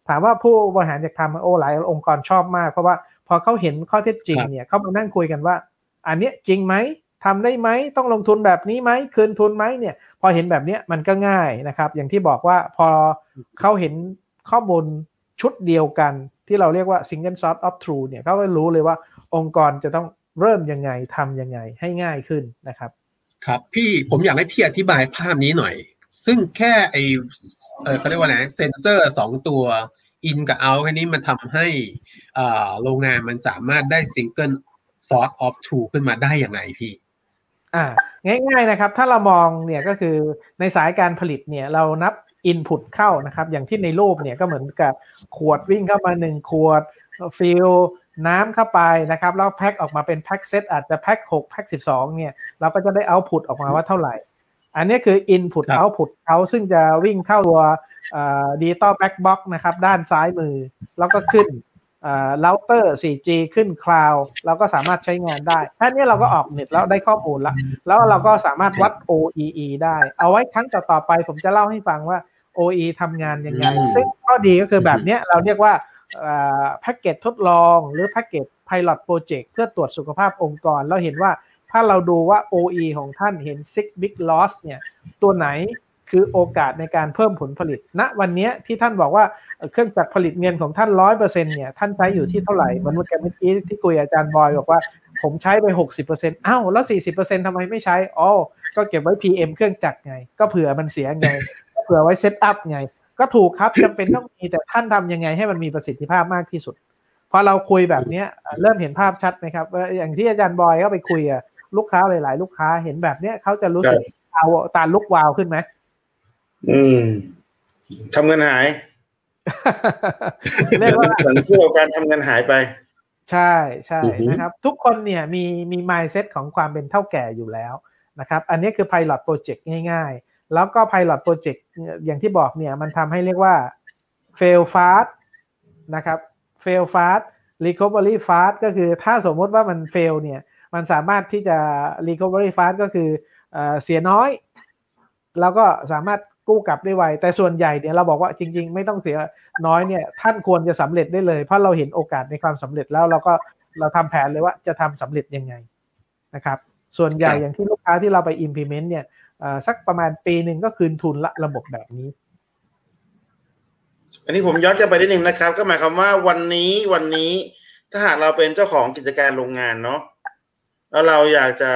ถามว่าผู้บริหารอยากทำโอ้หลายองค์กรชอบมาก เพราะว่าพอเขาเห็นข้อเท็จจริงเนี่ยเขามานั่งคุยกันว่า อันนี้จริงไหม ทำได้ไหมต้องลงทุนแบบนี้ไหมคืนทุนไหมเนี่ย พอเห็นแบบนี้มันก็ง่ายนะครับ อย่างที่บอกว่าพอเขาเห็นข้อมูลชุดเดียวกันที่เราเรียกว่า single source of truth เนี่ยเขาก็รู้เลยว่าองค์กรจะต้องเริ่มยังไงทำยังไงให้ง่ายขึ้นนะครับ ครับพี่ผมอยากให้พี่อธิบายภาพนี้หน่อย ซึ่งแค่ไอ้เออเขาเรียกว่าไงเซนเซอร์สองตัว in กับ out แค่นี้มันทำให้อ่าโรงงานมันสามารถได้ซิงเกิลซอร์ e of two ขึ้นมาได้อย่างไรพี่ อ่าง่ายๆนะครับ ถ้าเรามองเนี่ยก็คือในสายการผลิตเนี่ยเรานับ Input เข้านะครับ อย่างที่ในรูปเนี่ยก็เหมือนกับขวดวิ่งเข้ามา1ขวด fill น้ำเข้าไปนะครับ แล้วแพ็คออกมาเป็น pack set อาจจะแพ็ค6แพ็ค12 เนี่ย เราก็จะได้ output ออกมาว่าเท่าไหร่ อันนี้คือ Input ครับ Output เขาซึ่งจะวิ่งเข้าตัว digital black box นะครับ ด้านซ้ายมือ แล้วก็ขึ้น เราเตอร์ 4G ขึ้นคลาวเราก็สามารถใช้งานได้แค่นี้เราก็ออกเน็ตแล้วได้ข้อมูลแล้วแล้วเราก็สามารถวัด OEE ได้ เอาไว้ครั้งต่อๆไปผมจะเล่าให้ฟังว่า OE ทำงานยังไงอืมซึ่งข้อดีก็คือแบบเนี้ยเราเรียกว่าแพ็กเกจทดลองหรือแพ็กเกจ Pilot Project เพื่อตรวจสุขภาพองค์กร แล้วเห็นว่าถ้าเราดูว่า OE ของท่านเห็น Six Big Loss เนี่ย ตัวไหน คือโอกาสในการเพิ่มผลผลิตณวันเนี้ยที่ท่านบอกว่าเอ่อเครื่องจักรผลิตเงินของท่านร้อยเปอร์เซ็นเนี่ยท่านใช้อยู่ที่เท่าไหร่เหมือนเมื่อกี้ที่คุยกับอาจารย์บอยบอกว่า ผมใช้ไปหกสิบเปอร์เซ็นต์อ้าวแล้วสี่สิบเปอร์เซ็นต์ทำไมไม่ใช้อ๋อก็เก็บไว้ PM เครื่องจักรไง ก็เผื่อมันเสียไงก็เผื่อไว้เซตอัพไง ก็ถูกครับจำเป็นต้องมีแต่ท่านทำยังไงให้มันมีประสิทธิภาพมากที่สุดพอเราคุยแบบเนี้ยเอ่อเริ่มเห็นภาพชัดไหมครับว่าอย่างที่อาจารย์บอยก็ไปคุยกับลูกค้าหลาย ๆ ลูกค้าเห็นแบบเนี้ยเขาจะรู้สึกเอาตาลุกวาวขึ้นไหม อืมทำเงินหายเรียกว่าเหมือนที่เราการทำเงินหายไป ใช่ใช่อือฮึนะครับ ทุกคนเนี่ยมีมี mindset ของความเป็นเท่าแก่อยู่แล้วนะครับ อันนี้คือ pilot project ง่ายๆ แล้วก็ pilot project อย่างที่บอกเนี่ยมันทำให้เรียกว่า fail fast นะครับ fail fast recovery fast ก็คือถ้าสมมติว่ามัน fail เนี่ยมันสามารถที่จะ recovery fast ก็คือเอ่อเสียน้อย แล้วก็สามารถ กู้กลับได้ไว แต่ส่วนใหญ่เนี่ยเราบอกว่าจริง ๆ ไม่ต้องเสียน้อยเนี่ยท่านควรจะสำเร็จได้เลย เพราะเราเห็นโอกาสในความสำเร็จแล้วเราก็เราทำแผนเลยว่าจะทำสำเร็จยังไงนะครับ ส่วนใหญ่ครับอย่างที่ลูกค้าที่เราไป implement เนี่ยเอ่อสักประมาณปีหนึ่งก็คืนทุนละระบบแบบนี้ อันนี้ผมย้อนกลับไปนิดนึงนะครับ ก็หมายความว่าวันนี้วันนี้ถ้าหากเราเป็นเจ้าของกิจการโรงงานเนาะแล้วเราอยากจะ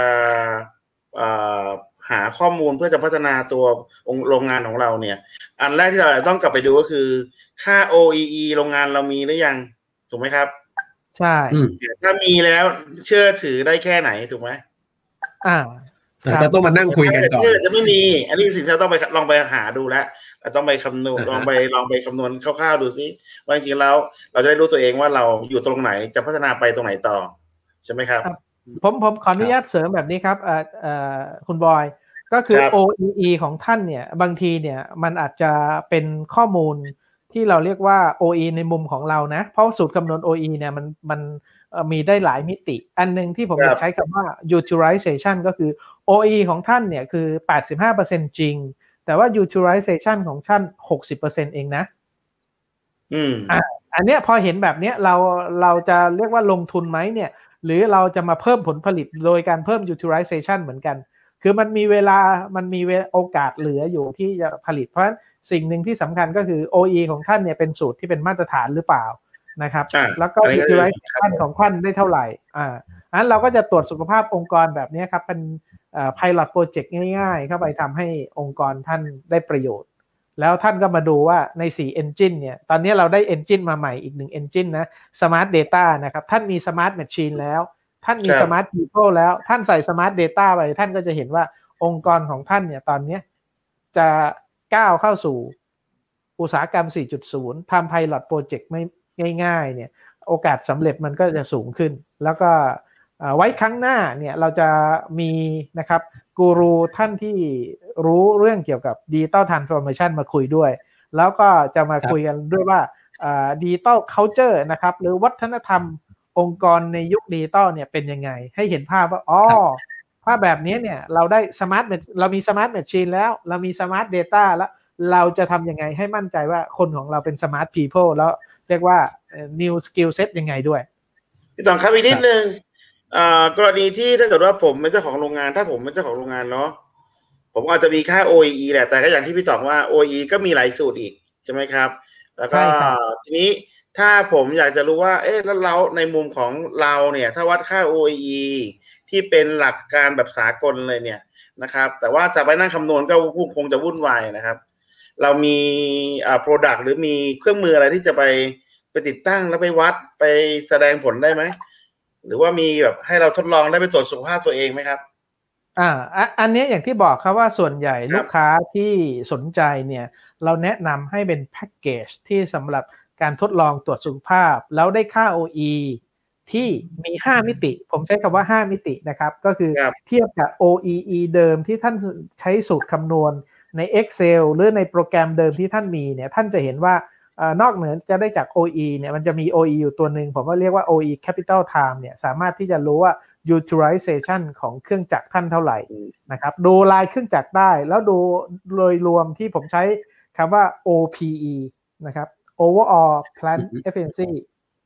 เอ่อ หาข้อมูลเพื่อจะพัฒนาตัวองค์โรงงานของเราเนี่ย อันแรกที่เราต้องกลับไปดูก็คือ ค่า OEE โรงงานเรามีหรือยัง ถูกไหมครับ ใช่อืมถ้ามีแล้วเชื่อถือได้แค่ไหนถูกไหมอ่าแต่จะต้องมานั่งคุยกันก่อนถ้าเชื่อจะไม่มี อันนี้สิ่งที่เราต้องไปลองไปหาดูแล้วเราต้องไปคำนวณอ่าฮะลองไปลองไปคำนวณคร่าวๆดูซิว่าจริงๆแล้วเราจะได้รู้ตัวเองว่าเราอยู่ตรงไหนจะพัฒนาไปตรงไหนต่อใช่ไหมครับครับ ผมผมขออนุญาตเสริมแบบนี้ครับเอ่อเอ่อคุณบอย ก็คือครับ OEE ของท่านเนี่ยบางทีเนี่ยมันอาจจะเป็นข้อมูลที่เราเรียกว่า OE ในมุมของเรานะ เพราะสูตรคำนวณ OE เนี่ยมันมันเอ่อมีได้หลายมิติ อันหนึ่งที่ผมครับจะใช้คำว่า utilization ก็คือ OE ของท่านเนี่ยคือ 85%จริง แต่ว่า utilization ของท่าน 60%เองนะ อืมอะอันเนี้ยพอเห็นแบบเนี้ยเราเราจะเรียกว่าลงทุนไหมเนี่ย หรือเราจะมาเพิ่มผลผลิตโดยการเพิ่ม utilization เหมือนกัน คือมันมีเวลามันมีเวโอกาสเหลืออยู่ที่จะผลิต เพราะฉะนั้นสิ่งหนึ่งที่สำคัญก็คือ OE ของท่านเนี่ยเป็นสูตรที่เป็นมาตรฐานหรือเปล่านะครับอ่าแล้วก็อันนี้ก็คือ utilization ของท่านได้เท่าไหร่อ่าอันเราก็จะตรวจสุขภาพองค์กรแบบเนี้ยครับเป็นเอ่อ pilot project ง่ายๆ เข้าไปทำให้องค์กรท่านได้ประโยชน์ แล้วท่านก็มาดูว่าใน 4 engine เนี่ย ตอนนี้เราได้ engine มาใหม่อีกหนึ่ง engine นะ smart data นะครับ ท่านมี smart machine แล้ว ท่านมีครับ smart people แล้ว ท่านใส่ smart data ไป ท่านก็จะเห็นว่าองค์กรของท่านเนี่ย ตอนเนี้ยจะก้าวเข้าสู่อุตสาหกรรม 4.0 ทำ pilot project ไม่ง่าย ๆ เนี่ย โอกาสสำเร็จมันก็จะสูงขึ้น แล้วก็เอ่อ ไว้ครั้งหน้าเนี่ยเราจะมีนะครับกูรูท่านที่รู้เรื่องเกี่ยวกับ digital transformation มาคุยด้วย แล้วก็จะมาคุยกันด้วยว่า digital culture นะครับหรือวัฒนธรรมองค์กรในยุคดิจิตอลเนี่ยเป็นยังไง ให้เห็นภาพว่าอ๋อถ้าแบบนี้เนี่ยเราได้ smart เรามี smart machine แล้ว เรามี smart data แล้วเราจะทำยังไงให้มั่นใจว่าคนของเราเป็น smart people แล้วเรียกว่า new skill set ยังไงด้วยพี่ตองครับอีกนิดนึงอ่า กรณีที่ถ้าเกิดว่าผมเป็นเจ้าของโรงงาน ถ้าผมเป็นเจ้าของโรงงานเนาะผมอาจจะมีค่า OEE แหละแต่ก็อย่างที่พี่ตองว่า OEE ก็มีหลายสูตรอีกใช่ไหมครับ แล้วก็ใช่ครับทีนี้ถ้าผมอยากจะรู้ว่า เอ๊ะแล้วเราในมุมของเราเนี่ย ถ้าวัดค่า OEE ที่เป็นหลักการแบบสากลเลยเนี่ยนะครับ แต่ว่าจะไปนั่งคำนวณก็คงจะวุ่นวายนะครับ เรามีอ่า product หรือมีเครื่องมืออะไรที่จะไปไปติดตั้งแล้วไปวัดไปแสดงผลได้ไหม หรือว่ามีแบบให้เราทดลองได้ไปตรวจสุขภาพตัวเองไหมครับ อ่าอะอันเนี้ยอย่างที่บอกครับว่าส่วนใหญ่ครับลูกค้าที่สนใจเนี่ย เราแนะนำให้เป็นแพ็กเกจที่สำหรับการทดลองตรวจสุขภาพ แล้วได้ค่า OE ที่มี 5 มิติ ผมใช้คำว่า 5 มิตินะครับ ก็คือครับเทียบกับ OEE เดิมที่ท่านใช้สูตรคำนวณใน Excel หรือในโปรแกรมเดิมที่ท่านมีเนี่ย ท่านจะเห็นว่าเอ่อ นอกเหนือจะได้จาก OE เนี่ยมันจะมี OE อยู่ตัวหนึ่งผมว่าเรียกว่า OE capital time เนี่ยสามารถที่จะรู้ว่า utilization ของเครื่องจักรท่านเท่าไหร่นะครับดูลายเครื่องจักรได้ แล้วดูโดยรวมที่ผมใช้คำว่า OPE นะครับ overall plant อือฮึ efficiency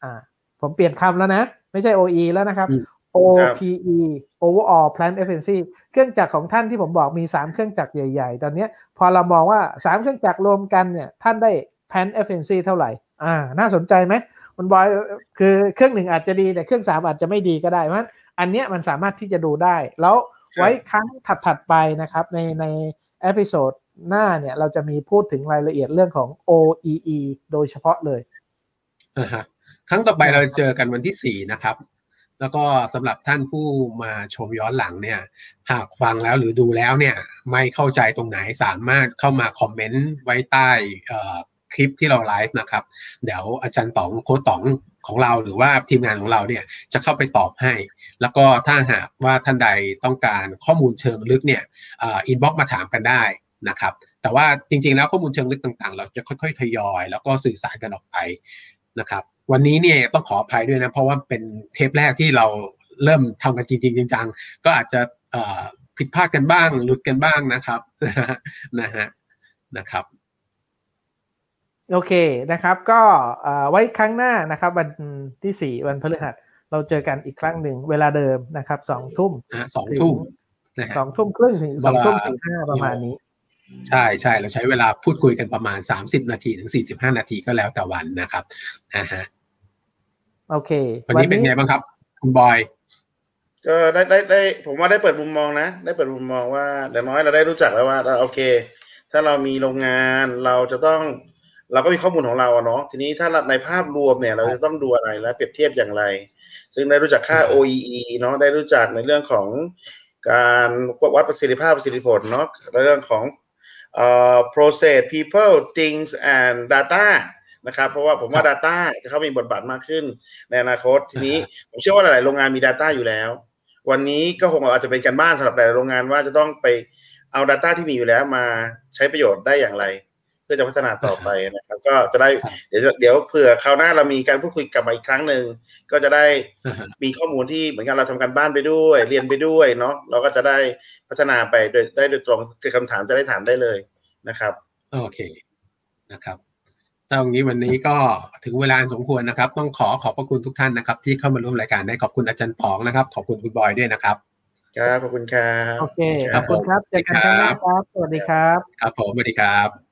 อ่าผมเปลี่ยนคำแล้วนะ ไม่ใช่ OE แล้วนะครับอืม OPE overall plant efficiency เครื่องจักรของท่านที่ผมบอกมี 3 เครื่องจักรใหญ่ ๆ ตอนเนี้ยพอเรามองว่า 3 เครื่องจักรรวมกันเนี่ยท่านได้ plant efficiency เท่าไหร่ อ่า น่าสนใจไหมคุณบอยคือเครื่องหนึ่งอาจจะดีแต่เครื่องสามอาจจะไม่ดีก็ได้ เพราะฉะนั้นอันเนี้ยมันสามารถที่จะดูได้ แล้วไว้ครั้งถัด ๆ ไปนะครับ ในใน episode หน้าเนี่ย เราจะมีพูดถึงรายละเอียดเรื่องของ OEE โดยเฉพาะเลยอ่าฮะครั้งต่อไปเราเจอกันวันที่สี่นะครับ แล้วก็สำหรับท่านผู้มาชมย้อนหลังเนี่ย หากฟังแล้วหรือดูแล้วเนี่ย ไม่เข้าใจตรงไหนสามารถเข้ามา comment ไว้ใต้เอ่อค ลิปที่เราไลฟ์นะครับ เดี๋ยวอาจารย์ต๋องโค้ชต๋องของเราหรือว่าทีมงานของเราเนี่ยจะเข้าไปตอบให้ แล้วก็ถ้าหากว่าท่านใดต้องการข้อมูลเชิงลึกเนี่ย inbox มาถามกันได้นะครับ แต่ว่าจริงๆแล้วข้อมูลเชิงลึกต่างๆ เราจะค่อยๆทยอย แล้วก็สื่อสารกันออกไปนะครับ วันนี้เนี่ยต้องขออภัยด้วยนะเพราะว่าเป็นเทปแรกที่เราเริ่มทำกันจริงๆจังๆก็อาจจะผิดพลาดกันบ้างหลุดกันบ้างนะครับนะฮะนะครับ โอเคนะครับ ก็เอ่อไว้ครั้งหน้านะครับ วันที่สี่วันพฤหัสเราเจอกันอีกครั้งหนึ่งเวลาเดิมนะครับสองทุ่มนะฮะสองทุ่มนะฮะสองทุ่มครึ่งถึงเวสองลาทุ่มสี่ห้าประมาณนี้ ใช่ใช่เราใช้เวลาพูดคุยกันประมาณ30นาทีถึง45นาทีก็แล้วแต่วันนะครับนะฮะโอเค วันนี้เป็นไงบ้างครับ คุณบอยก็ได้ได้ได้ผมว่าได้เปิดมุมมองนะ ได้เปิดมุมมองว่าแต่น้อยเราได้รู้จักแล้วว่าเราโอเค ถ้าเรามีโรงงานเราจะต้อง เราก็มีข้อมูลของเราอะเนาะทีนี้ถ้าในภาพรวมเนี่ย เราจะต้องดูอะไรและเปรียบเทียบอย่างไร ซึ่งได้รู้จักค่าครับ OEE เนาะได้รู้จักในเรื่องของการวัดประสิทธิภาพประสิทธิผลเนาะในเรื่องของเอ่อ process people things and data นะครับเพราะว่าผมว่า Data จะเข้ามีบทบาทมากขึ้นในอนาคตทีนี้ผมเชื่อว่าหลาย ๆ โรงงานมี Data อยู่แล้ว วันนี้ก็คงอาจจะเป็นการบ้านสำหรับหลายๆโรงงานว่าจะต้องไปเอา Data ที่มีอยู่แล้วมาใช้ประโยชน์ได้อย่างไรเพื่อจะพัฒนาต่อไปนะครับ ก็จะได้ครับเดี๋ยวเดี๋ยวเผื่อคราวหน้าเรามีการพูดคุยกลับมาอีกครั้งหนึ่งก็จะได้อ่าฮะมีข้อมูลที่เหมือนกันเราทำการบ้านไปด้วย เรียนไปด้วยเนาะเราก็จะได้พัฒนาไปโดยได้โดยตรงคือคำถามจะได้ถามได้เลยนะครับโอเคนะครับถ้าตรงนี้วันนี้ก็ถึงเวลาอันสมควรนะครับ ต้องขอขอบพระคุณทุกท่านนะครับ ที่เข้ามาร่วมรายการได้ขอบคุณอาจารย์ปองนะครับ ขอบคุณคุณบอยด้วยนะครับครับขอบคุณครับโอเคคขรัอบบคุณครับเจอกันครั้งหน้าครับสวัสดีครับ ครับผมสวัสดีครับ